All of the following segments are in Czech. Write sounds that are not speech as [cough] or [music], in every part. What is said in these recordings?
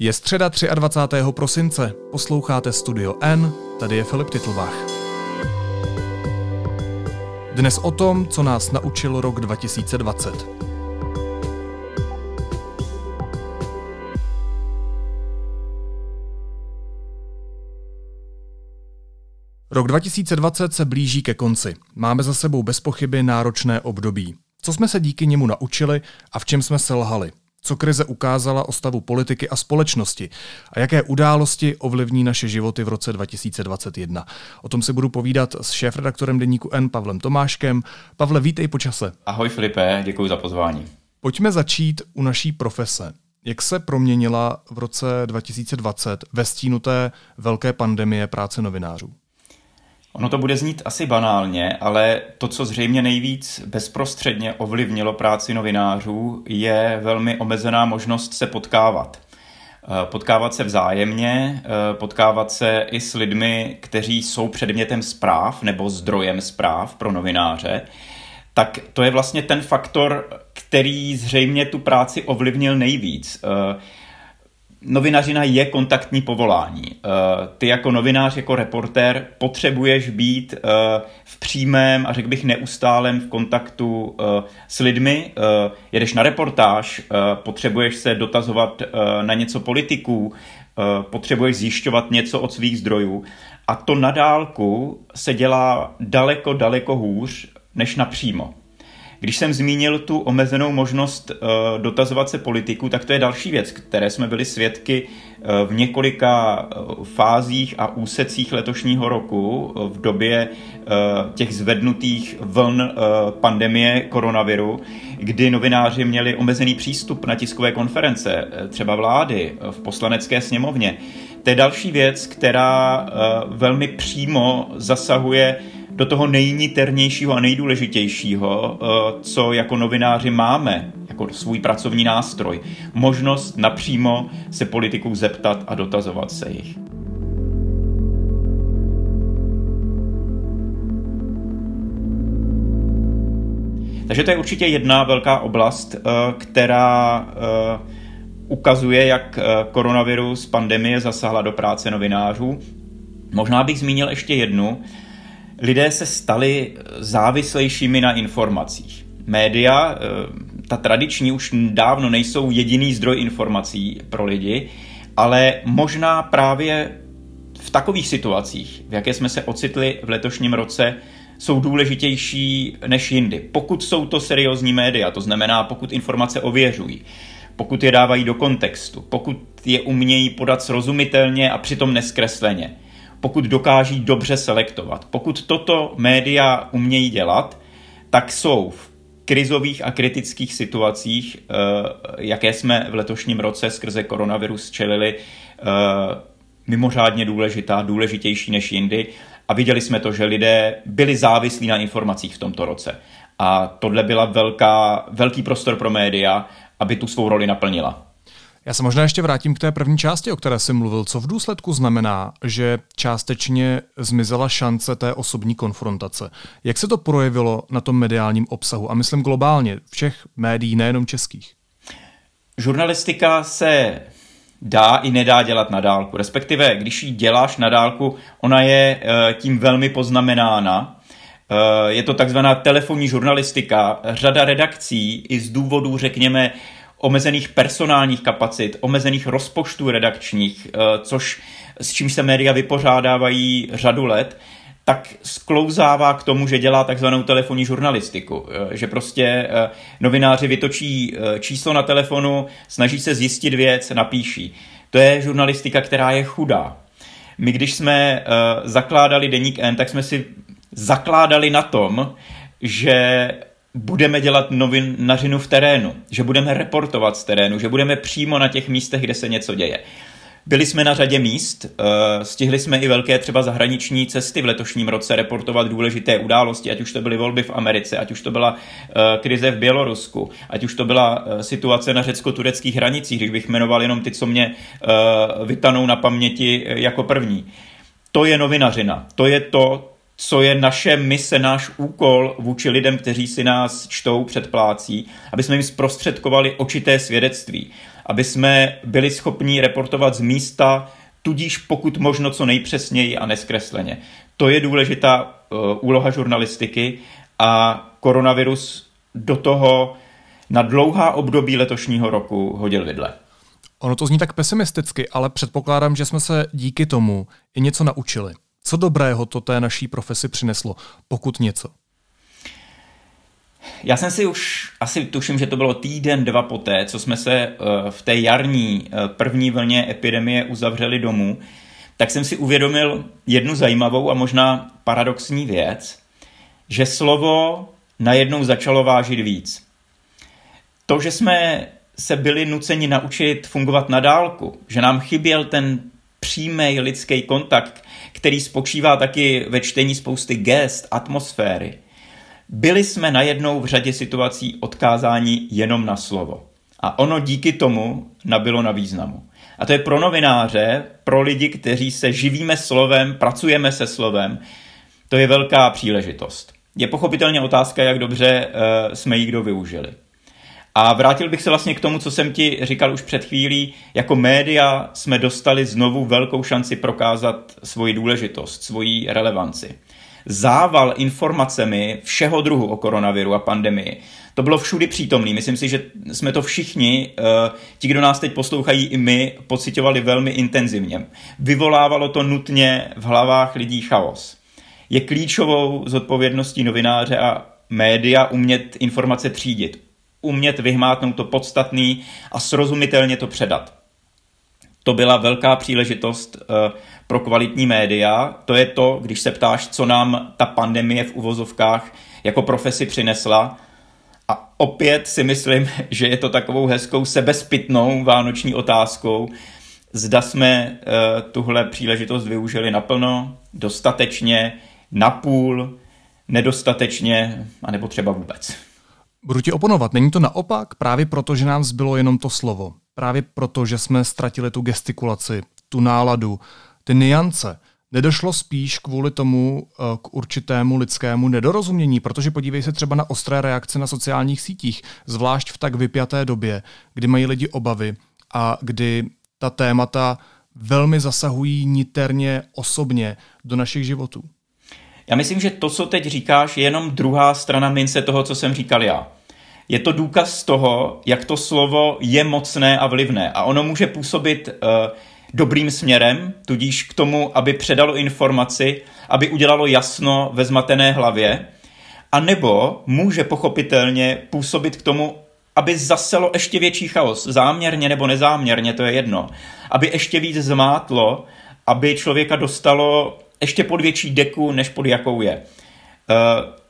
Je středa 23. prosince, posloucháte Studio N, tady je Filip Titlbach. Dnes o tom, co nás naučil rok 2020. Rok 2020 se blíží ke konci. Máme za sebou bez pochyby náročné období. Co jsme se díky němu naučili a v čem jsme selhali? Co krize ukázala o stavu politiky a společnosti a jaké události ovlivní naše životy v roce 2021. O tom si budu povídat s šéf-redaktorem deníku N Pavlem Tomáškem. Pavle, vítej po čase. Ahoj Filipe, děkuji za pozvání. Pojďme začít u naší profese. Jak se proměnila v roce 2020 ve stínu té velké pandemie práce novinářů? Ono to bude znít asi banálně, ale to, co zřejmě nejvíc bezprostředně ovlivnilo práci novinářů, je velmi omezená možnost se potkávat. Eh, potkávat se vzájemně, eh, potkávat se i s lidmi, kteří jsou předmětem zpráv nebo zdrojem zpráv pro novináře, tak to je vlastně ten faktor, který zřejmě tu práci ovlivnil nejvíc. Novinařina je kontaktní povolání. Eh, ty jako novinář, jako reportér potřebuješ být eh, v přímém a řekl bych neustálem v kontaktu eh, s lidmi. Jedeš na reportáž, potřebuješ se dotazovat na něco politiků, potřebuješ zjišťovat něco od svých zdrojů a to na dálku se dělá daleko, daleko hůř než napřímo. Když jsem zmínil tu omezenou možnost uh, dotazovat se politiku, tak to je další věc, které jsme byli svědky uh, v několika uh, fázích a úsecích letošního roku v době těch zvednutých vln pandemie koronaviru, kdy novináři měli omezený přístup na tiskové konference, třeba vlády v poslanecké sněmovně. To je další věc, která velmi přímo zasahuje do toho nejniternějšího a nejdůležitějšího, eh, co jako novináři máme, jako svůj pracovní nástroj. Možnost napřímo se politiků zeptat a dotazovat se jich. Takže to je určitě jedna velká oblast, eh, která eh, ukazuje, jak koronavirus, pandemie zasahla do práce novinářů. Možná bych zmínil ještě jednu, lidé se stali závislejšími na informacích. Média, eh, ta tradiční, už dávno nejsou jediný zdroj informací pro lidi, ale možná právě v takových situacích, v jaké jsme se ocitli v letošním roce, jsou důležitější než jindy. Pokud jsou to seriózní média, to znamená, pokud informace ověřují, pokud je dávají do kontextu, pokud je umějí podat srozumitelně a přitom neskresleně, pokud dokáží dobře selektovat. Pokud toto média umějí dělat, tak jsou v krizových a kritických situacích, eh, jaké jsme v letošním roce skrze koronavirus čelili, eh, mimořádně důležitá, důležitější než jindy. A viděli jsme to, že lidé byli závislí na informacích v tomto roce. A tohle byla velká, velký prostor pro média, aby tu svou roli naplnila. Já se možná ještě vrátím k té první části, o které jsem mluvil. Co v důsledku znamená, že částečně zmizela šance té osobní konfrontace? Jak se to projevilo na tom mediálním obsahu? A myslím globálně, všech médií, nejenom českých. Žurnalistika se dá i nedá dělat na dálku. Respektive, když ji děláš na dálku, ona je eh, tím velmi poznamenána. Eh, je to takzvaná telefonní žurnalistika. Řada redakcí i z důvodů, řekněme, omezených personálních kapacit, omezených rozpočtů redakčních, eh, což s čím se média vypořádávají řadu let, tak sklouzává k tomu, že dělá takzvanou telefonní žurnalistiku. Eh, že prostě eh, novináři vytočí číslo na telefonu, snaží se zjistit věc, napíší. To je žurnalistika, která je chudá. My, když jsme zakládali Deník N, tak jsme si zakládali na tom, že budeme dělat novinařinu v terénu, že budeme reportovat z terénu, že budeme přímo na těch místech, kde se něco děje. Byli jsme na řadě míst, eh, stihli jsme i velké třeba zahraniční cesty v letošním roce reportovat důležité události, ať už to byly volby v Americe, ať už to byla eh, krize v Bělorusku, ať už to byla eh, situace na řecko-tureckých hranicích, když bych jmenoval jenom ty, co mě vytanou na paměti jako první. To je novinařina, to je to, co je naše mise, náš úkol vůči lidem, kteří si nás čtou, předplácí, aby jsme jim zprostředkovali očité svědectví. aby jsme byli schopni reportovat z místa, tudíž pokud možno co nejpřesněji a neskresleně. To je důležitá uh, úloha žurnalistiky a koronavirus do toho na dlouhá období letošního roku hodil vidle. Ono to zní tak pesimisticky, ale předpokládám, že jsme se díky tomu i něco naučili. Co dobrého to té naší profesi přineslo, pokud něco? Já jsem si už, asi tuším, že to bylo týden, dva poté, co jsme se eh, v té jarní eh, první vlně epidemie uzavřeli domů, tak jsem si uvědomil jednu zajímavou a možná paradoxní věc, že slovo najednou začalo vážit víc. To, že jsme se byli nuceni naučit fungovat na dálku, že nám chyběl ten přímý lidský kontakt, který spočívá taky ve čtení spousty gest, atmosféry. Byli jsme najednou v řadě situací odkázáni jenom na slovo. A ono díky tomu nabilo na významu. A to je pro novináře, pro lidi, kteří se živíme slovem, pracujeme se slovem, to je velká příležitost. Je pochopitelně otázka, jak dobře uh, jsme ji kdo využili. A vrátil bych se vlastně k tomu, co jsem ti říkal už před chvílí. Jako média jsme dostali znovu velkou šanci prokázat svoji důležitost, svoji relevanci. Zával informacemi všeho druhu o koronaviru a pandemii. To bylo všudy přítomný. Myslím si, že jsme to všichni, eh, ti, kdo nás teď poslouchají, i my, pocitovali velmi intenzivně. Vyvolávalo to nutně v hlavách lidí chaos. Je klíčovou zodpovědností novináře a média umět informace třídit, umět vyhmátnout to podstatný a srozumitelně to předat. To byla velká příležitost uh, pro kvalitní média. To je to, když se ptáš, co nám ta pandemie v uvozovkách jako profesi přinesla. A opět si myslím, [laughs] že je to takovou hezkou sebespitnou vánoční otázkou, zda jsme uh, tuhle příležitost využili naplno, dostatečně, napůl, nedostatečně, anebo třeba vůbec. Budu ti oponovat. Není to naopak právě proto, že nám zbylo jenom to slovo. Právě proto, že jsme ztratili tu gestikulaci, tu náladu, ty niance. Nedošlo spíš kvůli tomu eh, k určitému lidskému nedorozumění, protože podívej se třeba na ostré reakce na sociálních sítích, zvlášť v tak vypjaté době, kdy mají lidi obavy a kdy ta témata velmi zasahují niterně osobně do našich životů. Já myslím, že to, co teď říkáš, je jenom druhá strana mince toho, co jsem říkal já. Je to důkaz toho, jak to slovo je mocné a vlivné. A ono může působit uh, dobrým směrem, tudíž k tomu, aby předalo informaci, aby udělalo jasno ve zmatené hlavě, a nebo může pochopitelně působit k tomu, aby zaselo ještě větší chaos, záměrně nebo nezáměrně, to je jedno. Aby ještě víc zmátlo, aby člověka dostalo ještě pod větší deku, než pod jakou je. Eh,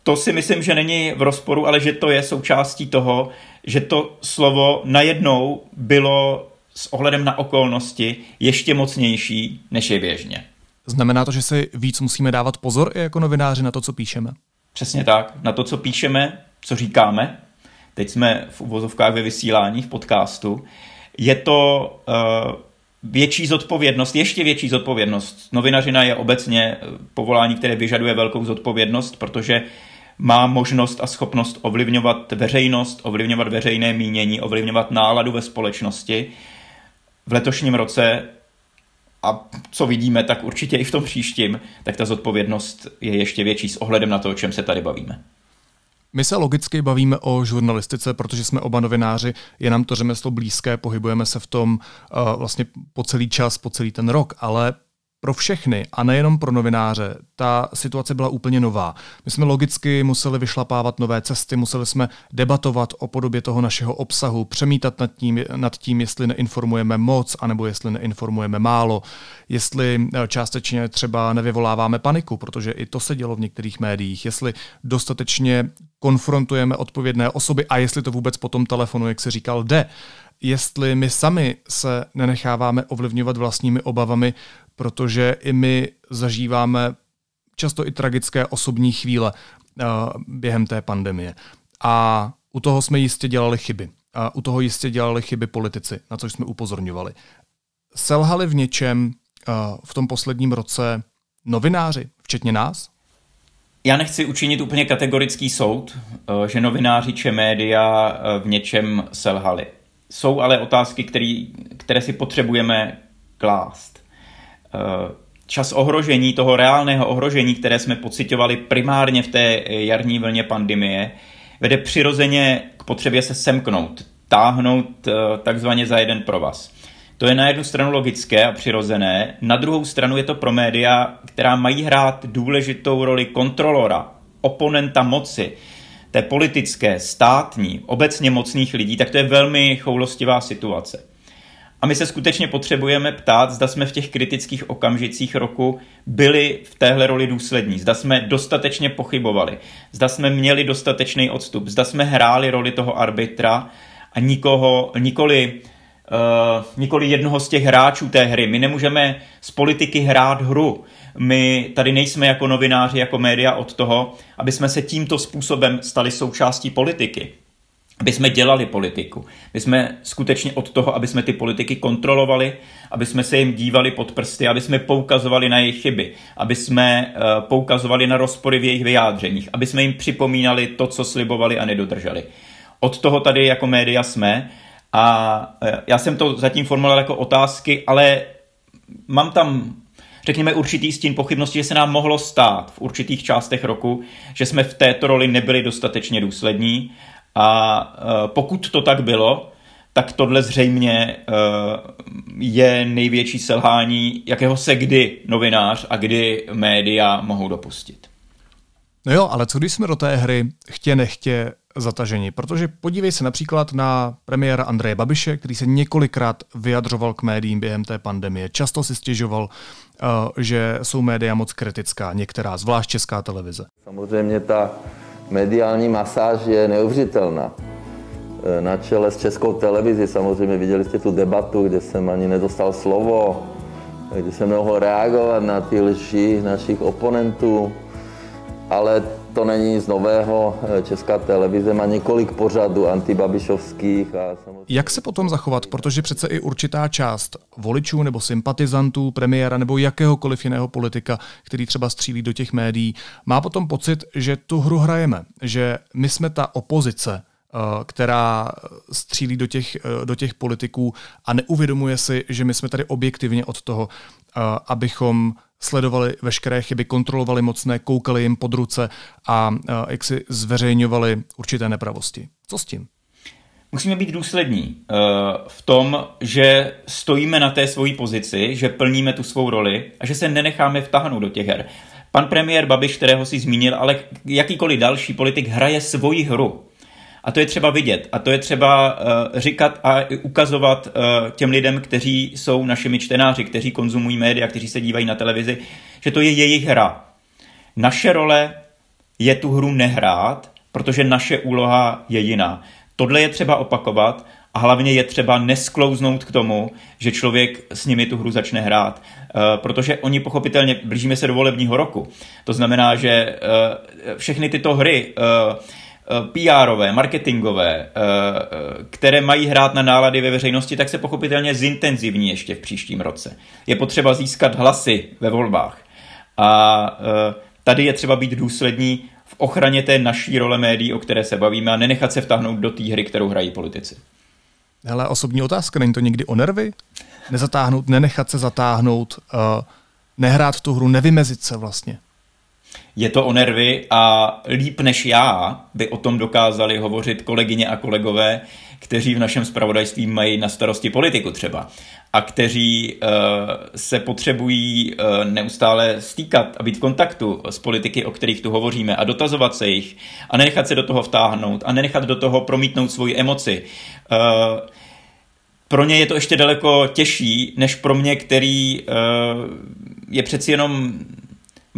to si myslím, že není v rozporu, ale že to je součástí toho, že to slovo najednou bylo s ohledem na okolnosti ještě mocnější, než je běžně. Znamená to, že si víc musíme dávat pozor i jako novináři na to, co píšeme? Přesně tak. Na to, co píšeme, co říkáme. Teď jsme v uvozovkách ve vysílání, v podcastu. Je to uh, větší zodpovědnost, ještě větší zodpovědnost. Novinařina je obecně eh, povolání, které vyžaduje velkou zodpovědnost, protože má možnost a schopnost ovlivňovat veřejnost, ovlivňovat veřejné mínění, ovlivňovat náladu ve společnosti. V letošním roce a co vidíme, tak určitě i v tom příštím, tak ta zodpovědnost je ještě větší s ohledem na to, o čem se tady bavíme. My se logicky bavíme o žurnalistice, protože jsme oba novináři, je nám to řemeslo blízké, pohybujeme se v tom uh, vlastně po celý čas, po celý ten rok, ale pro všechny a nejenom pro novináře. Ta situace byla úplně nová. My jsme logicky museli vyšlapávat nové cesty, museli jsme debatovat o podobě toho našeho obsahu, přemítat nad tím, nad tím jestli neinformujeme moc, anebo jestli neinformujeme málo, jestli eh, částečně třeba nevyvoláváme paniku, protože i to se dělo v některých médiích, jestli dostatečně konfrontujeme odpovědné osoby a jestli to vůbec po tom telefonu, jak se říkal, jde. Jestli my sami se nenecháváme ovlivňovat vlastními obavami, protože i my zažíváme často i tragické osobní chvíle uh, během té pandemie. A u toho jsme jistě dělali chyby. A u toho jistě dělali chyby politici, na což jsme upozorňovali. Selhali v něčem uh, v tom posledním roce novináři, včetně nás? Já nechci učinit úplně kategorický soud, uh, že novináři či média v něčem selhali. jsou ale otázky, který, které si potřebujeme klást. Eh, čas ohrožení, toho reálného ohrožení, které jsme pocitovali primárně v té jarní vlně pandemie, vede přirozeně k potřebě se semknout, táhnout eh, takzvaně za jeden provaz. To je na jednu stranu logické a přirozené, na druhou stranu je to pro média, která mají hrát důležitou roli kontrolora, oponenta moci, té politické, státní, obecně mocných lidí, tak to je velmi choulostivá situace. A my se skutečně potřebujeme ptát, zda jsme v těch kritických okamžicích roku byli v téhle roli důslední, zda jsme dostatečně pochybovali, zda jsme měli dostatečný odstup, zda jsme hráli roli toho arbitra a nikoho, nikoli, uh, nikoli jednoho z těch hráčů té hry. My nemůžeme z politiky hrát hru. My tady nejsme jako novináři, jako média od toho, aby jsme se tímto způsobem stali součástí politiky aby jsme dělali politiku. My jsme skutečně od toho, aby jsme ty politiky kontrolovali, aby jsme se jim dívali pod prsty, aby jsme poukazovali na jejich chyby, aby jsme uh, poukazovali na rozpory v jejich vyjádřeních, aby jsme jim připomínali to, co slibovali a nedodrželi. Od toho tady jako média jsme a uh, já jsem to zatím formuloval jako otázky, ale mám tam řekněme, určitý stín pochybnosti, že se nám mohlo stát v určitých částech roku, že jsme v této roli nebyli dostatečně důslední a e, pokud to tak bylo, tak tohle zřejmě e, je největší selhání, jakého se kdy novinář a kdy média mohou dopustit. No jo, ale co když jsme do té hry chtě nechtě zataženi? Protože podívej se například na premiéra Andreje Babiše, který se několikrát vyjadřoval k médiím během té pandemie. Často si stěžoval, e, že jsou média moc kritická, některá, zvlášť česká televize. Samozřejmě ta mediální masáž je neuvěřitelná. E, na čele s českou televizí samozřejmě viděli jste tu debatu, kde jsem ani nedostal slovo, kde jsem nemohl reagovat na ty lži našich oponentů, ale to není nic nového. E, Česká televize má několik pořadů antibabišovských. A samozřejmě... Jak se potom zachovat? Protože přece i určitá část voličů nebo sympatizantů premiéra nebo jakéhokoliv jiného politika, který třeba střílí do těch médií, má potom pocit, že tu hru hrajeme, že my jsme ta opozice, e, která střílí do těch, do těch politiků a neuvědomuje si, že my jsme tady objektivně od toho, abychom sledovali veškeré chyby, kontrolovali mocné, koukali jim pod ruce a jak si zveřejňovali určité nepravosti. Co s tím? Musíme být důslední uh, v tom, že stojíme na té svojí pozici, že plníme tu svou roli a že se nenecháme vtáhnout do těch her. Pan premiér Babiš, kterého si zmínil, ale jakýkoliv další politik hraje svoji hru. A to je třeba vidět. A to je třeba uh, říkat a ukazovat uh, těm lidem, kteří jsou našimi čtenáři, kteří konzumují média, kteří se dívají na televizi, že to je jejich hra. Naše role je tu hru nehrát, protože naše úloha je jiná. Tohle je třeba opakovat a hlavně je třeba nesklouznout k tomu, že člověk s nimi tu hru začne hrát. Uh, protože oni pochopitelně, blížíme se do volebního roku. To znamená, že všechny tyto hry Eh, PRové, marketingové, eh, eh, které mají hrát na nálady ve veřejnosti, tak se pochopitelně zintenzivní ještě v příštím roce. Je potřeba získat hlasy ve volbách. A tady je třeba být důslední v ochraně té naší role médií, o které se bavíme a nenechat se vtáhnout do té hry, kterou hrají politici. Hele, osobní otázka, není to někdy o nervy? Nezatáhnout, nenechat se zatáhnout, uh, nehrát tu hru, nevymezit se vlastně je to o nervy a líp než já by o tom dokázali hovořit kolegyně a kolegové, kteří v našem spravodajství mají na starosti politiku třeba a kteří uh, se potřebují uh, neustále stýkat a být v kontaktu s politiky, o kterých tu hovoříme a dotazovat se jich a nenechat se do toho vtáhnout a nenechat do toho promítnout svoji emoci. Uh, pro ně je to ještě daleko těžší, než pro mě, který uh, je přeci jenom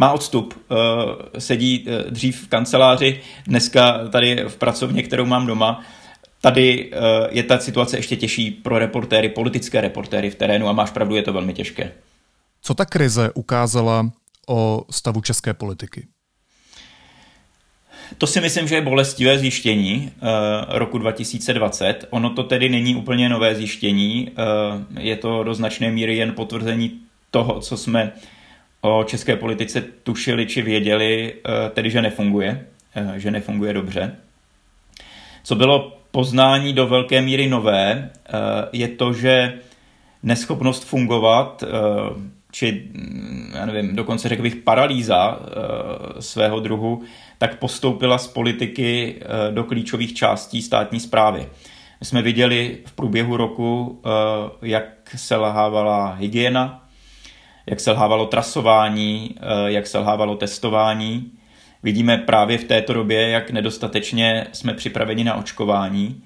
má odstup, eh, sedí eh, dřív v kanceláři, dneska tady v pracovně, kterou mám doma. Tady eh, je ta situace ještě těžší pro reportéry, politické reportéry v terénu a máš pravdu, je to velmi těžké. Co ta krize ukázala o stavu české politiky? To si myslím, že je bolestivé zjištění roku 2020. Ono to tedy není úplně nové zjištění, je to do značné míry jen potvrzení toho, co jsme o české politice tušili či věděli, eh, tedy že nefunguje, eh, že nefunguje dobře. Co bylo poznání do velké míry nové je to, že neschopnost fungovat, či mm, já nevím, dokonce řekl bych paralýza svého druhu, tak postoupila z politiky do klíčových částí státní zprávy. My jsme viděli v průběhu roku, jak selhávala hygiena, jak selhávalo trasování, jak selhávalo testování, Vidíme právě v této době, jak nedostatečně jsme připraveni na očkování.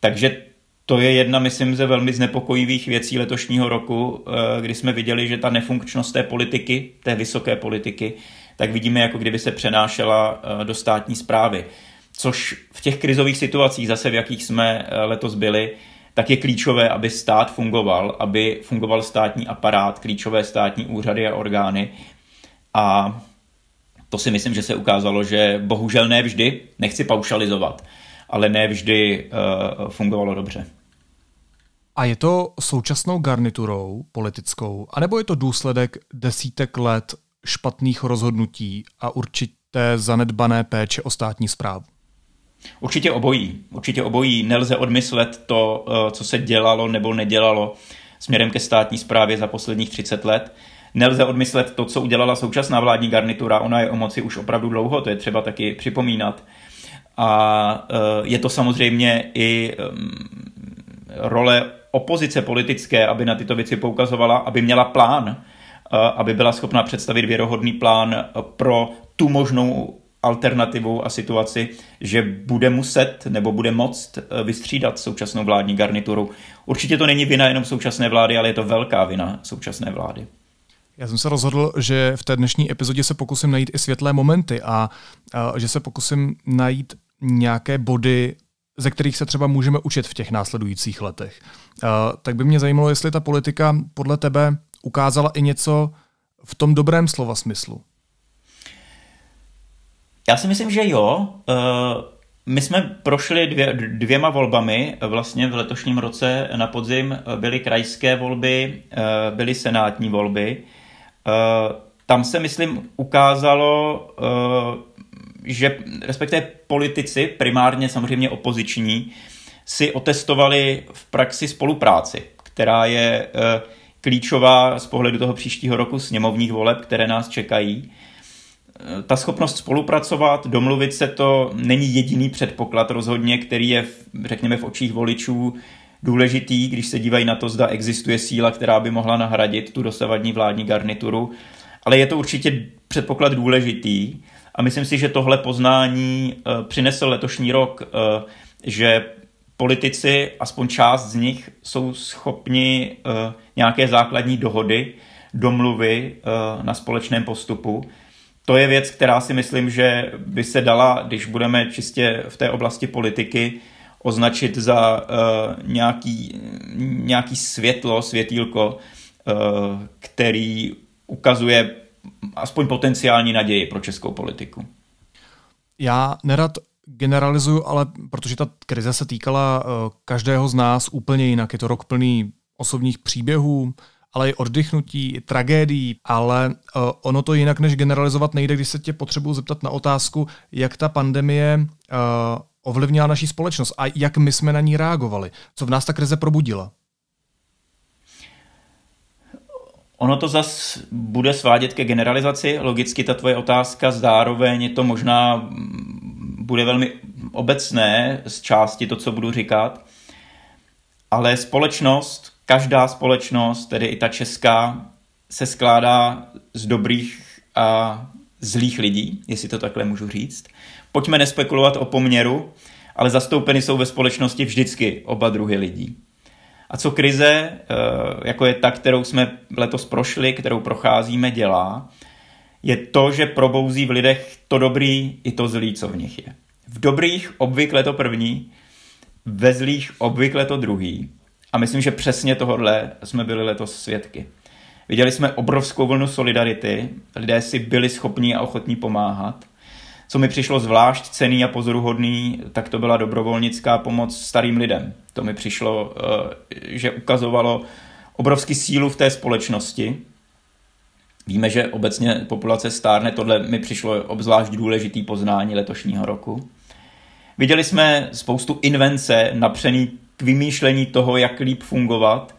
Takže to je jedna, myslím, ze velmi znepokojivých věcí letošního roku, eh, kdy jsme viděli, že ta nefunkčnost té politiky, té vysoké politiky, tak vidíme, jako kdyby se přenášela eh, do státní zprávy. Což v těch krizových situacích, zase v jakých jsme eh, letos byli, tak je klíčové, aby stát fungoval, aby fungoval státní aparát, klíčové státní úřady a orgány. A to si myslím, že se ukázalo, že bohužel ne vždy, nechci paušalizovat, ale ne vždy uh, fungovalo dobře. A je to současnou garniturou politickou, anebo je to důsledek desítek let špatných rozhodnutí a určité zanedbané péče o státní zprávu? Určitě obojí. Určitě obojí. Nelze odmyslet to, eh, co se dělalo nebo nedělalo směrem ke státní správě za posledních 30 let nelze odmyslet to, co udělala současná vládní garnitura. Ona je o moci už opravdu dlouho, to je třeba taky připomínat. A eh, je to samozřejmě i role opozice politické, aby na tyto věci poukazovala, aby měla plán, eh, aby byla schopna představit věrohodný plán pro tu možnou alternativu a situaci, že bude muset nebo bude moct eh, vystřídat současnou vládní garnituru. Určitě to není vina jenom současné vlády, ale je to velká vina současné vlády. Já jsem se rozhodl, že v té dnešní epizodě se pokusím najít i světlé momenty a, a že se pokusím najít nějaké body, ze kterých se třeba můžeme učit v těch následujících letech. A, tak by mě zajímalo, jestli ta politika podle tebe ukázala i něco v tom dobrém slova smyslu. Já si myslím, že jo. My jsme prošli dvě, dvěma volbami vlastně v letošním roce na podzim. Byly krajské volby, byly senátní volby. Eh, tam se, myslím, ukázalo, eh, že respektive politici, primárně samozřejmě opoziční, si otestovali v praxi spolupráci, která je eh, klíčová z pohledu toho příštího roku sněmovních voleb, které nás čekají. Ta schopnost spolupracovat, domluvit se, to není jediný předpoklad rozhodně, který je, řekněme, v očích voličů důležitý, když se dívají na to, zda existuje síla, která by mohla nahradit tu dosavadní vládní garnituru. Ale je to určitě předpoklad důležitý a myslím si, že tohle poznání uh, přinesl letošní rok, uh, že politici, aspoň část z nich, jsou schopni uh, nějaké základní dohody, domluvy na společném postupu. To je věc, která si myslím, že by se dala, když budeme čistě v té oblasti politiky, označit za uh, nějaký, nějaký světlo, světýlko, uh, který ukazuje aspoň potenciální naději pro českou politiku. Já nerad generalizuju, ale protože ta krize se týkala uh, každého z nás úplně jinak. Je to rok plný osobních příběhů, ale i oddychnutí, i tragédií, ale uh, ono to jinak než generalizovat nejde, když se tě potřebuji zeptat na otázku, jak ta pandemie uh, ovlivnila naší společnost a jak my jsme na ní reagovali. Co v nás ta krize probudila? Ono to zas bude svádět ke generalizaci. Logicky ta tvoje otázka zároveň to možná bude velmi obecné z části to, co budu říkat. Ale společnost, každá společnost, tedy i ta česká, se skládá z dobrých a zlých lidí, jestli to takhle můžu říct. Pojďme nespekulovat o poměru, ale zastoupeny jsou ve společnosti vždycky oba druhy lidí. A co krize, eh, jako je ta, kterou jsme letos prošli, kterou procházíme, dělá, je to, že probouzí v lidech to dobrý i to zlý, co v nich je. V dobrých obvykle to první, ve zlých obvykle to druhý. A myslím, že přesně tohohle jsme byli letos svědky. Viděli jsme obrovskou vlnu solidarity, lidé si byli schopní a ochotní pomáhat. Co mi přišlo zvlášť cený a pozoruhodný, tak to byla dobrovolnická pomoc starým lidem. To mi přišlo, eh, že ukazovalo obrovský sílu v té společnosti. Víme, že obecně populace stárne, tohle mi přišlo obzvlášť důležitý poznání letošního roku. Viděli jsme spoustu invence napřený k vymýšlení toho, jak líp fungovat.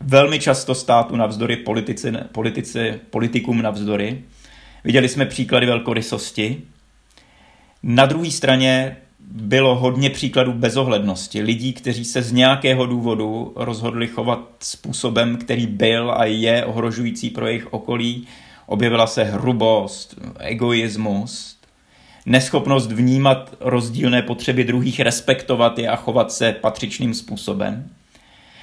Velmi často státu navzdory politici, politici, politikům navzdory. Viděli jsme příklady velkorysosti. Na druhé straně bylo hodně příkladů bezohlednosti. Lidí, kteří se z nějakého důvodu rozhodli chovat způsobem, který byl a je ohrožující pro jejich okolí. Objevila se hrubost, egoismus, neschopnost vnímat rozdílné potřeby druhých, respektovat je a chovat se patřičným způsobem.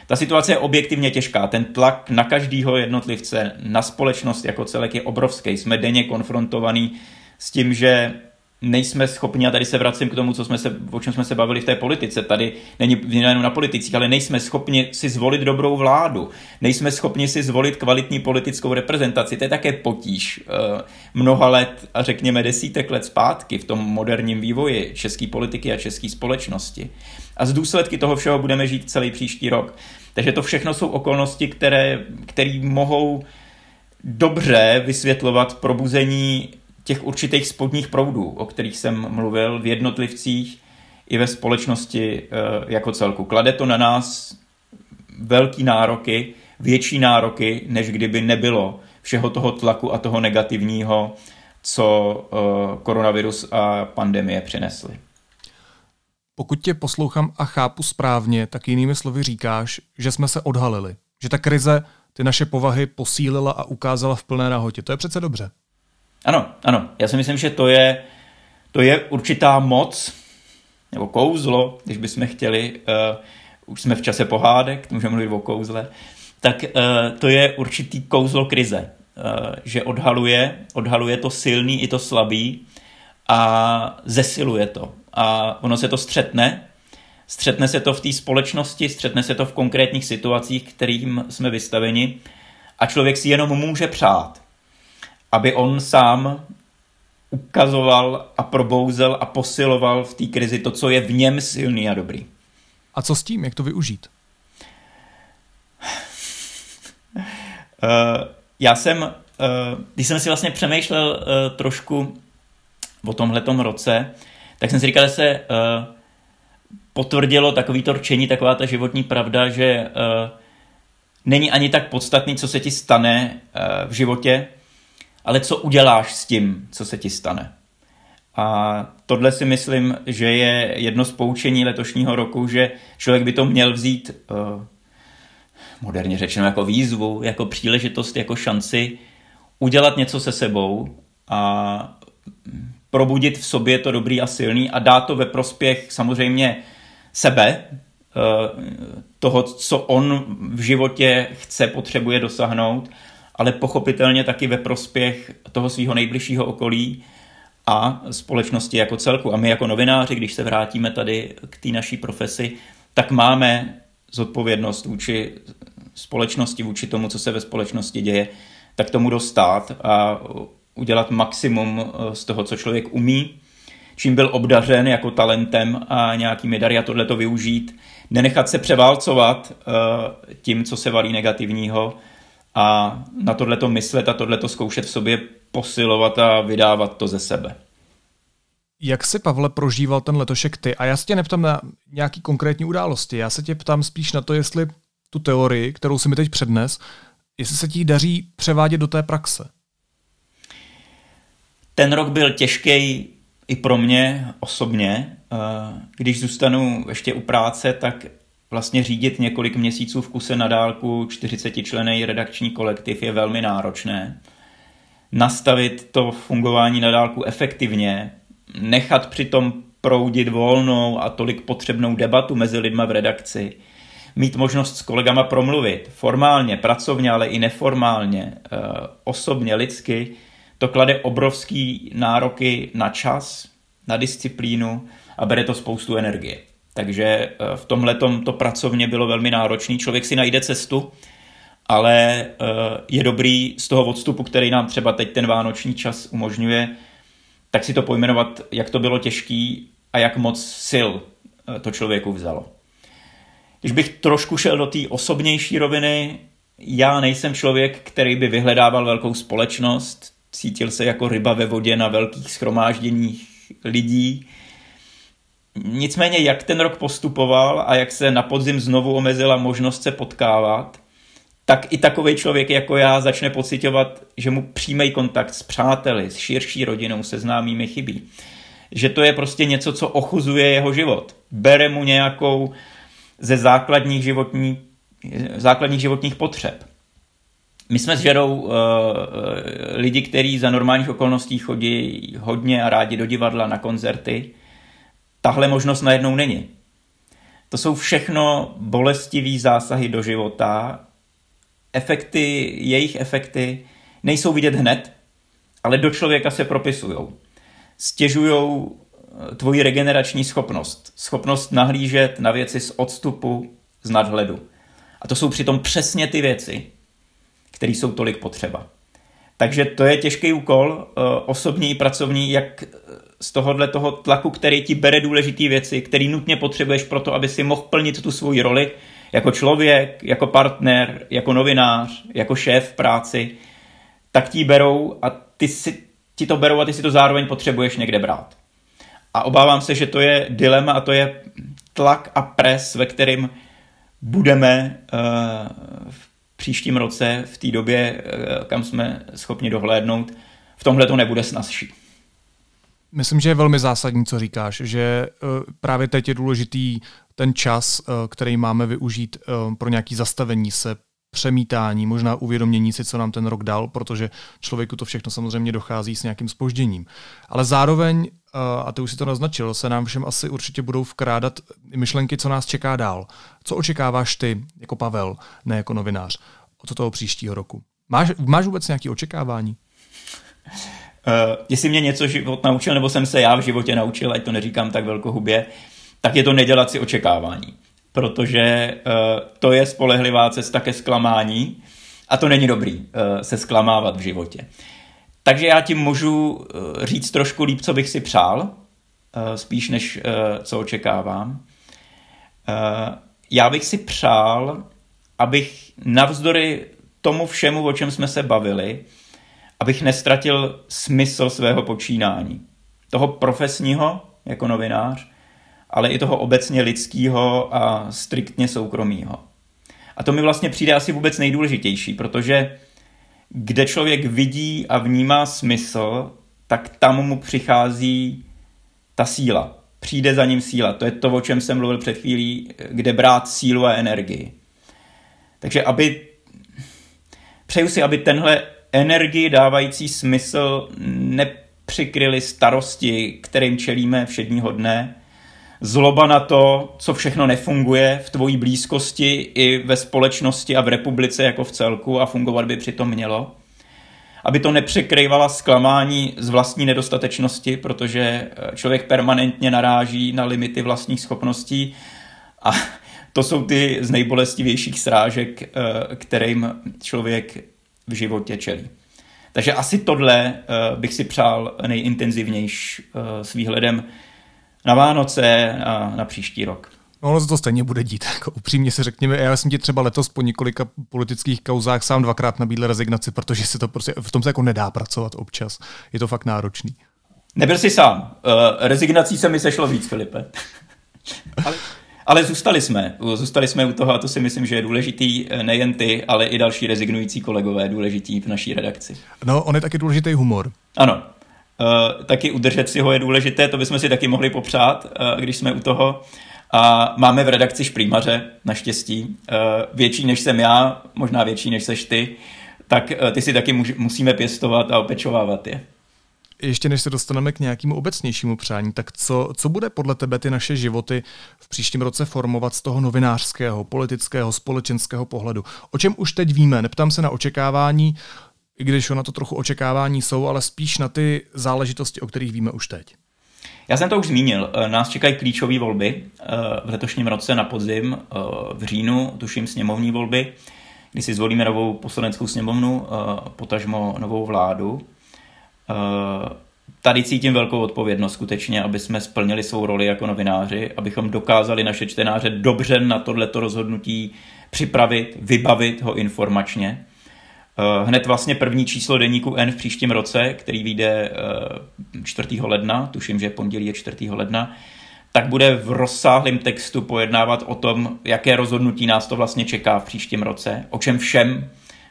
Ta situace je objektivně těžká. Ten tlak na každého jednotlivce, na společnost jako celek je obrovský. Jsme denně konfrontovaní s tím, že nejsme schopni, a tady se vracím k tomu, co jsme se, o čem jsme se bavili v té politice, tady není jenom na politicích, ale nejsme schopni si zvolit dobrou vládu, nejsme schopni si zvolit kvalitní politickou reprezentaci, to je také potíž uh, mnoha let a řekněme desítek let zpátky v tom moderním vývoji české politiky a české společnosti. A z důsledky toho všeho budeme žít celý příští rok. Takže to všechno jsou okolnosti, které, které mohou dobře vysvětlovat probuzení těch určitých spodních proudů, o kterých jsem mluvil v jednotlivcích i ve společnosti eh, jako celku. Klade to na nás velký nároky, větší nároky, než kdyby nebylo všeho toho tlaku a toho negativního, co eh, koronavirus a pandemie přinesly. Pokud tě poslouchám a chápu správně, tak jinými slovy říkáš, že jsme se odhalili. Že ta krize ty naše povahy posílila a ukázala v plné nahotě. To je přece dobře. Ano, ano. Já si myslím, že to je, to je určitá moc, nebo kouzlo, když bychom chtěli, uh, už jsme v čase pohádek, můžeme mluvit o kouzle, tak uh, to je určitý kouzlo krize, uh, že odhaluje, odhaluje to silný i to slabý a zesiluje to. A ono se to střetne, střetne se to v té společnosti, střetne se to v konkrétních situacích, kterým jsme vystaveni a člověk si jenom může přát, aby on sám ukazoval a probouzel a posiloval v té krizi to, co je v něm silný a dobrý. A co s tím? Jak to využít? uh, já jsem, uh, když jsem si vlastně přemýšlel uh, trošku o tomhletom roce, tak jsem si říkal, že se potvrdilo takový to rčení, taková ta životní pravda, že není ani tak podstatný, co se ti stane v životě, ale co uděláš s tím, co se ti stane. A tohle si myslím, že je jedno z poučení letošního roku, že člověk by to měl vzít uh, moderně řečeno jako výzvu, jako příležitost, jako šanci udělat něco se sebou a probudit v sobě to dobrý a silný a dát to ve prospěch samozřejmě sebe, eh, toho, co on v životě chce, potřebuje dosáhnout ale pochopitelně taky ve prospěch toho svého nejbližšího okolí a společnosti jako celku. A my jako novináři, když se vrátíme tady k té naší profesi, tak máme zodpovědnost vůči společnosti, vůči tomu, co se ve společnosti děje, tak tomu dostat a udělat maximum eh, z toho, co člověk umí, čím byl obdařen jako talentem a nějakými dary a tohle to využít, nenechat se převálcovat eh, tím, co se valí negativního, a na tohleto myslet a tohleto zkoušet v sobě posilovat a vydávat to ze sebe. Jak si, Pavle, prožíval ten letošek ty? A já se tě neptám na nějaký konkrétní události, já se tě ptám spíš na to, jestli tu teorii, kterou si mi teď přednes, jestli se ti daří převádět do té praxe. Ten rok byl těžký i pro mě osobně. Eh, když zůstanu ještě u práce, tak vlastně řídit několik měsíců v kuse na dálku 40 člený redakční kolektiv je velmi náročné. Nastavit to fungování na dálku efektivně, nechat přitom proudit volnou a tolik potřebnou debatu mezi lidma v redakci, mít možnost s kolegama promluvit, formálně, pracovně, ale i neformálně, eh, osobně, lidsky, to klade obrovský nároky na čas, na disciplínu a bere to spoustu energie. Takže eh, v tomhle to pracovně bylo velmi náročný. Člověk si najde cestu, ale eh, je dobrý z toho odstupu, který nám třeba teď ten vánoční čas umožňuje, tak si to pojmenovat, jak to bylo těžký a jak moc sil eh, to člověku vzalo. Když bych trošku šel do té osobnější roviny, já nejsem člověk, který by vyhledával velkou společnost, cítil se jako ryba ve vodě na velkých schromážděních lidí, nicméně, jak ten rok postupoval a jak se na podzim znovu omezila možnost se potkávat, tak i takový člověk jako já začne pocitovat, že mu přímý kontakt s přáteli, s širší rodinou, se známými chybí. Že to je prostě něco, co ochuzuje jeho život. Bere mu nějakou ze základních, životní, základních životních potřeb. My jsme s Žerou uh, lidi, kteří za normálních okolností chodí hodně a rádi do divadla, na koncerty. Tahle možnost najednou není. To jsou všechno bolestivý zásahy do života. Efekty, jejich efekty nejsou vidět hned, ale do člověka se propisují. Stěžují eh, tvoji regenerační schopnost. Schopnost nahlížet na věci z odstupu, z nadhledu. A to jsou přitom přesně ty věci, které jsou tolik potřeba. Takže to je těžký úkol, eh, osobní i pracovní, jak eh, z tohohle toho tlaku, který ti bere důležité věci, který nutně potřebuješ pro to, aby si mohl plnit tu svoji roli jako člověk, jako partner, jako novinář, jako šéf v práci, tak ti berou a ty si, ti to berou a ty si to zároveň potřebuješ někde brát. A obávám se, že to je dilema a to je tlak a pres, ve kterým budeme uh, v příštím roce, v té době, uh, kam jsme schopni dohlédnout, v tomhle to nebude snazší. Myslím, že je velmi zásadní, co říkáš, že uh, právě teď je důležitý ten čas, uh, který máme využít uh, pro nějaké zastavení se, přemítání, možná uvědomění si, co nám ten rok dal, protože člověku to všechno samozřejmě dochází s nějakým spožděním. Ale zároveň, a ty už si to naznačil, se nám všem asi určitě budou vkrádat myšlenky, co nás čeká dál. Co očekáváš ty jako Pavel, ne jako novinář, od toho příštího roku? Máš, máš vůbec nějaké očekávání? Uh, jestli mě něco život naučil, nebo jsem se já v životě naučil, ať to neříkám tak velkohubě, tak je to nedělat si očekávání protože uh, to je spolehlivá cesta ke zklamání a to není dobrý uh, se zklamávat v životě. Takže já ti můžu říct trošku líp, co bych si přál, spíš než co očekávám. Já bych si přál, abych navzdory tomu všemu, o čem jsme se bavili, abych nestratil smysl svého počínání. Toho profesního jako novinář, ale i toho obecně lidského a striktně soukromého. A to mi vlastně přijde asi vůbec nejdůležitější, protože kde člověk vidí a vnímá smysl, tak tam mu přichází ta síla. Přijde za ním síla. To je to, o čem jsem mluvil před chvílí, kde brát sílu a energii. Takže aby přeju si, aby tenhle energii dávající smysl nepřikryly starosti, kterým čelíme všedního dne, zloba na to, co všechno nefunguje v tvojí blízkosti i ve společnosti a v republice jako v celku a fungovat by přitom mělo. Aby to nepřekrývala zklamání z vlastní nedostatečnosti, protože člověk permanentně naráží na limity vlastních schopností a to jsou ty z nejbolestivějších srážek, eh, kterým člověk v životě čelí. Takže asi tohle eh, bych si přál nejintenzivnější s výhledem na Vánoce a na příští rok. No, ono se to stejně bude dít. [laughs] Jako upřímně se řekněme, já jsem ti třeba letos po několika politických kauzách sám dvakrát nabídl rezignaci, protože se to prostě, v tom se jako nedá pracovat občas. Je to fakt náročný. Nebyl jsi sám. Uh, rezignací se mi sešlo víc, Filipe. ale, [laughs] ale zůstali jsme. Zůstali jsme u toho a to si myslím, že je důležitý eh, nejen ty, ale i další rezignující kolegové důležitý v naší redakci. No, on je taky důležitý humor. Ano, Uh, taky udržet si ho je důležité, to bychom si taky mohli popřát, uh, když jsme u toho. A máme v redakci šprýmaře, naštěstí, uh, větší než jsem já, možná větší než seš ty, tak ty si taky musíme pěstovat a opečovávat je. Ještě než se dostaneme k nějakému obecnějšímu přání, tak co, co bude podle tebe ty naše životy v příštím roce formovat z toho novinářského, politického, společenského pohledu? O čem už teď víme? Neptám se na očekávání, i když na to trochu očekávání jsou, ale spíš na ty záležitosti, o kterých víme už teď. Já jsem to už zmínil. Eh, nás čekají klíčové volby eh, v letošním roce na podzim, eh, v říjnu, tuším sněmovní volby, kdy si zvolíme novou poslaneckou sněmovnu, potažmo novou vládu. Tady cítím velkou odpovědnost skutečně, aby jsme splnili svou roli jako novináři, abychom dokázali naše čtenáře dobře na tohleto rozhodnutí připravit, vybavit ho informačně Eh, hned vlastně první číslo deníku N v příštím roce, který vyjde 4. Eh, ledna, tuším, že pondělí je 4. ledna, tak bude v rozsáhlém textu pojednávat o tom, jaké rozhodnutí nás to vlastně čeká v příštím roce, o čem všem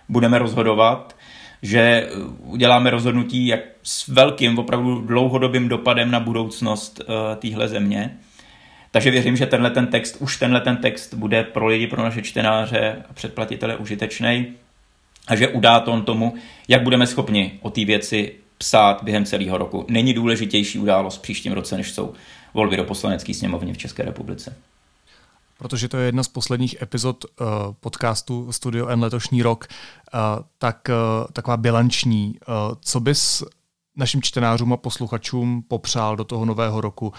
budeme rozhodovat, že uděláme rozhodnutí jak s velkým, opravdu dlouhodobým dopadem na budoucnost uh, téhle země. Takže věřím, že tenhle ten text, už tenhle ten text bude pro lidi, pro naše čtenáře a předplatitele užitečný a že udá to on tomu, jak budeme schopni o té věci psát během celého roku. Není důležitější událost v příštím roce, než jsou volby do poslanecké sněmovny v České republice. Protože to je jedna z posledních epizod uh, podcastu Studio N letošní rok, uh, tak uh, taková bilanční. Uh, co bys našim čtenářům a posluchačům popřál do toho nového roku? Uh,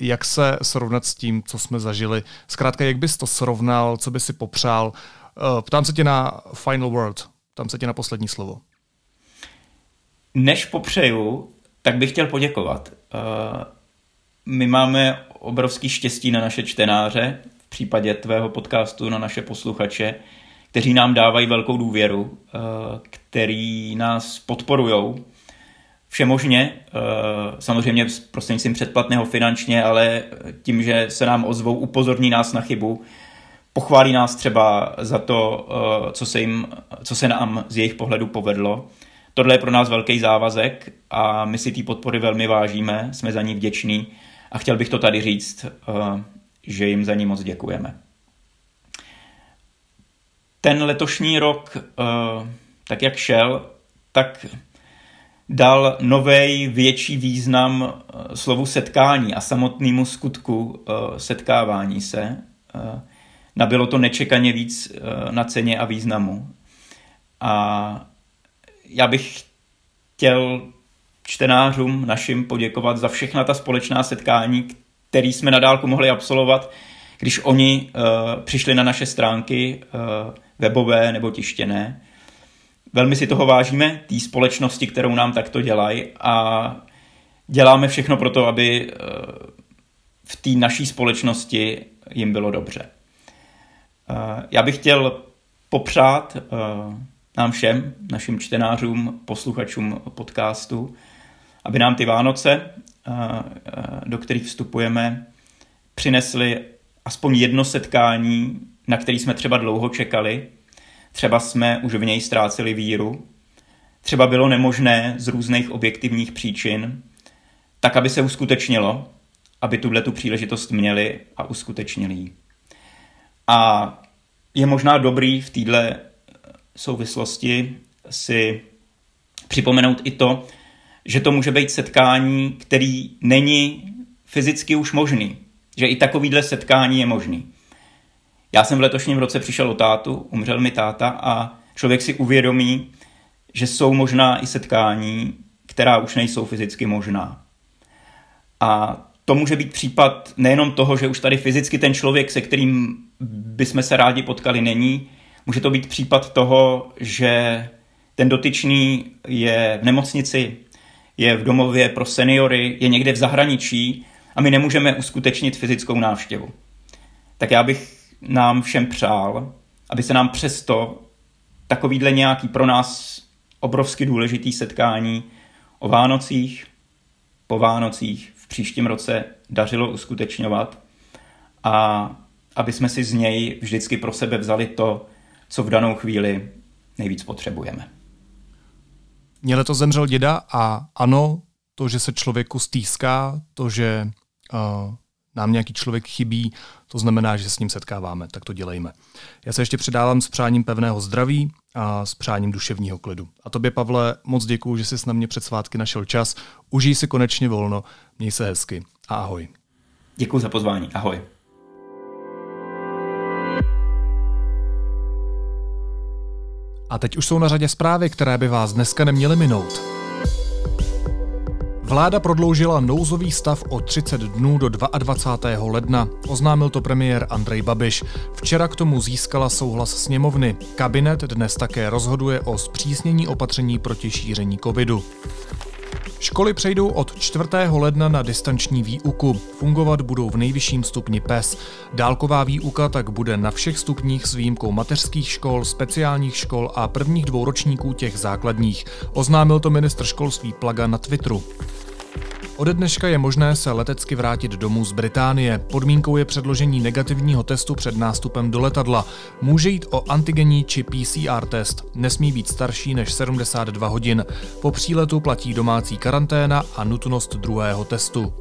jak se srovnat s tím, co jsme zažili? Zkrátka, jak bys to srovnal, co bys si popřál? Uh, ptám se tě na final word, ptám se tě na poslední slovo. Než popřeju, tak bych chtěl poděkovat. Uh, my máme obrovský štěstí na naše čtenáře, v případě tvého podcastu na naše posluchače, kteří nám dávají velkou důvěru, uh, který nás podporují všemožně, uh, samozřejmě prostřednictvím předplatného finančně, ale tím, že se nám ozvou, upozorní nás na chybu, pochválí nás třeba za to, co se, jim, co se nám z jejich pohledu povedlo. Tohle je pro nás velký závazek a my si té podpory velmi vážíme, jsme za ní vděční a chtěl bych to tady říct, eh, že jim za ní moc děkujeme. Ten letošní rok, eh, tak jak šel, tak dal nový větší význam eh, slovu setkání a samotnému skutku setkávání se. Nabilo to nečekaně víc na ceně a významu. A já bych chtěl čtenářům našim poděkovat za všechna ta společná setkání, které jsme na dálku mohli absolvovat, když oni uh, přišli na naše stránky uh, webové nebo tištěné. Velmi si toho vážíme, té společnosti, kterou nám takto dělají a děláme všechno pro to, aby uh, v té naší společnosti jim bylo dobře. Uh, já bych chtěl popřát uh, nám všem, našim čtenářům, posluchačům podcastu, aby nám ty Vánoce, do kterých vstupujeme, přinesly aspoň jedno setkání, na který jsme třeba dlouho čekali, třeba jsme už v něj ztráceli víru, třeba bylo nemožné z různých objektivních příčin, tak aby se uskutečnilo, aby tuhle tu příležitost měli a uskutečnili ji. A je možná dobrý v této souvislosti si připomenout i to, že to může být setkání, který není fyzicky už možný. Že i takovýhle setkání je možný. Já jsem v letošním roce přišel o tátu, umřel mi táta a člověk si uvědomí, že jsou možná i setkání, která už nejsou fyzicky možná. A to může být případ nejenom toho, že už tady fyzicky ten člověk, se kterým bychom se rádi potkali, není, Může to být případ toho, že ten dotyčný je v nemocnici, je v domově pro seniory, je někde v zahraničí a my nemůžeme uskutečnit fyzickou návštěvu. Tak já bych nám všem přál, aby se nám přesto takovýhle nějaký pro nás obrovsky důležitý setkání o Vánocích, po Vánocích v příštím roce dařilo uskutečňovat a aby jsme si z něj vždycky pro sebe vzali to, co v danou chvíli nejvíc potřebujeme. Mně letos zemřel děda a ano, to, že se člověku stýská, to, že uh, nám nějaký člověk chybí, to znamená, že s ním setkáváme, tak to dělejme. Já se ještě předávám s přáním pevného zdraví a s přáním duševního klidu. A tobě, Pavle, moc děkuji, že jsi na mě před svátky našel čas. Užij si konečně volno, měj se hezky a ahoj. Děkuji za pozvání, ahoj. A teď už jsou na řadě zprávy, které by vás dneska neměly minout. Vláda prodloužila nouzový stav o 30 dnů do 22. ledna. Oznámil to premiér Andrej Babiš. Včera k tomu získala souhlas sněmovny. Kabinet dnes také rozhoduje o zpřísnění opatření proti šíření covidu. Školy přejdou od 4. ledna na distanční výuku. Fungovat budou v nejvyšším stupni PES. Dálková výuka tak bude na všech stupních s výjimkou mateřských škol, speciálních škol a prvních dvou ročníků těch základních. Oznámil to ministr školství Plaga na Twitteru. Ode dneška je možné se letecky vrátit domů z Británie. Podmínkou je předložení negativního testu před nástupem do letadla. Může jít o antigenní či PCR test. Nesmí být starší než 72 hodin. Po příletu platí domácí karanténa a nutnost druhého testu.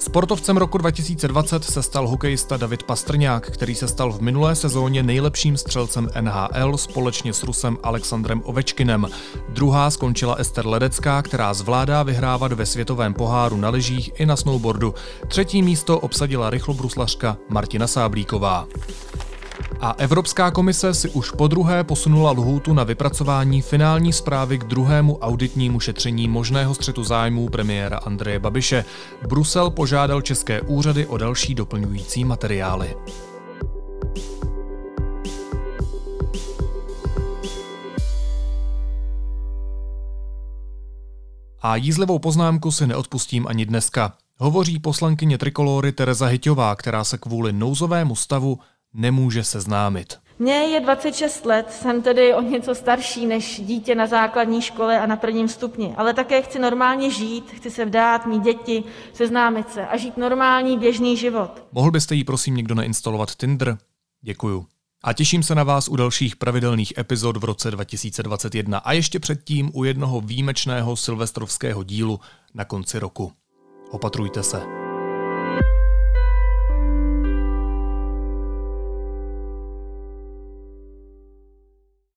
Sportovcem roku 2020 se stal hokejista David Pastrňák, který se stal v minulé sezóně nejlepším střelcem NHL společně s Rusem Alexandrem Ovečkinem. Druhá skončila Ester Ledecká, která zvládá vyhrávat ve světovém poháru na lyžích i na snowboardu. Třetí místo obsadila rychlobruslařka Martina Sáblíková. A Evropská komise si už po druhé posunula lhůtu na vypracování finální zprávy k druhému auditnímu šetření možného střetu zájmů premiéra Andreje Babiše. Brusel požádal české úřady o další doplňující materiály. A jízlivou poznámku si neodpustím ani dneska. Hovoří poslankyně Trikolory Tereza Hyťová, která se kvůli nouzovému stavu nemůže seznámit. Mně je 26 let, jsem tedy o něco starší než dítě na základní škole a na prvním stupni, ale také chci normálně žít, chci se vdát, mít děti, seznámit se a žít normální běžný život. Mohl byste jí prosím někdo nainstalovat Tinder? Děkuju. A těším se na vás u dalších pravidelných epizod v roce 2021 a ještě předtím u jednoho výjimečného silvestrovského dílu na konci roku. Opatrujte se.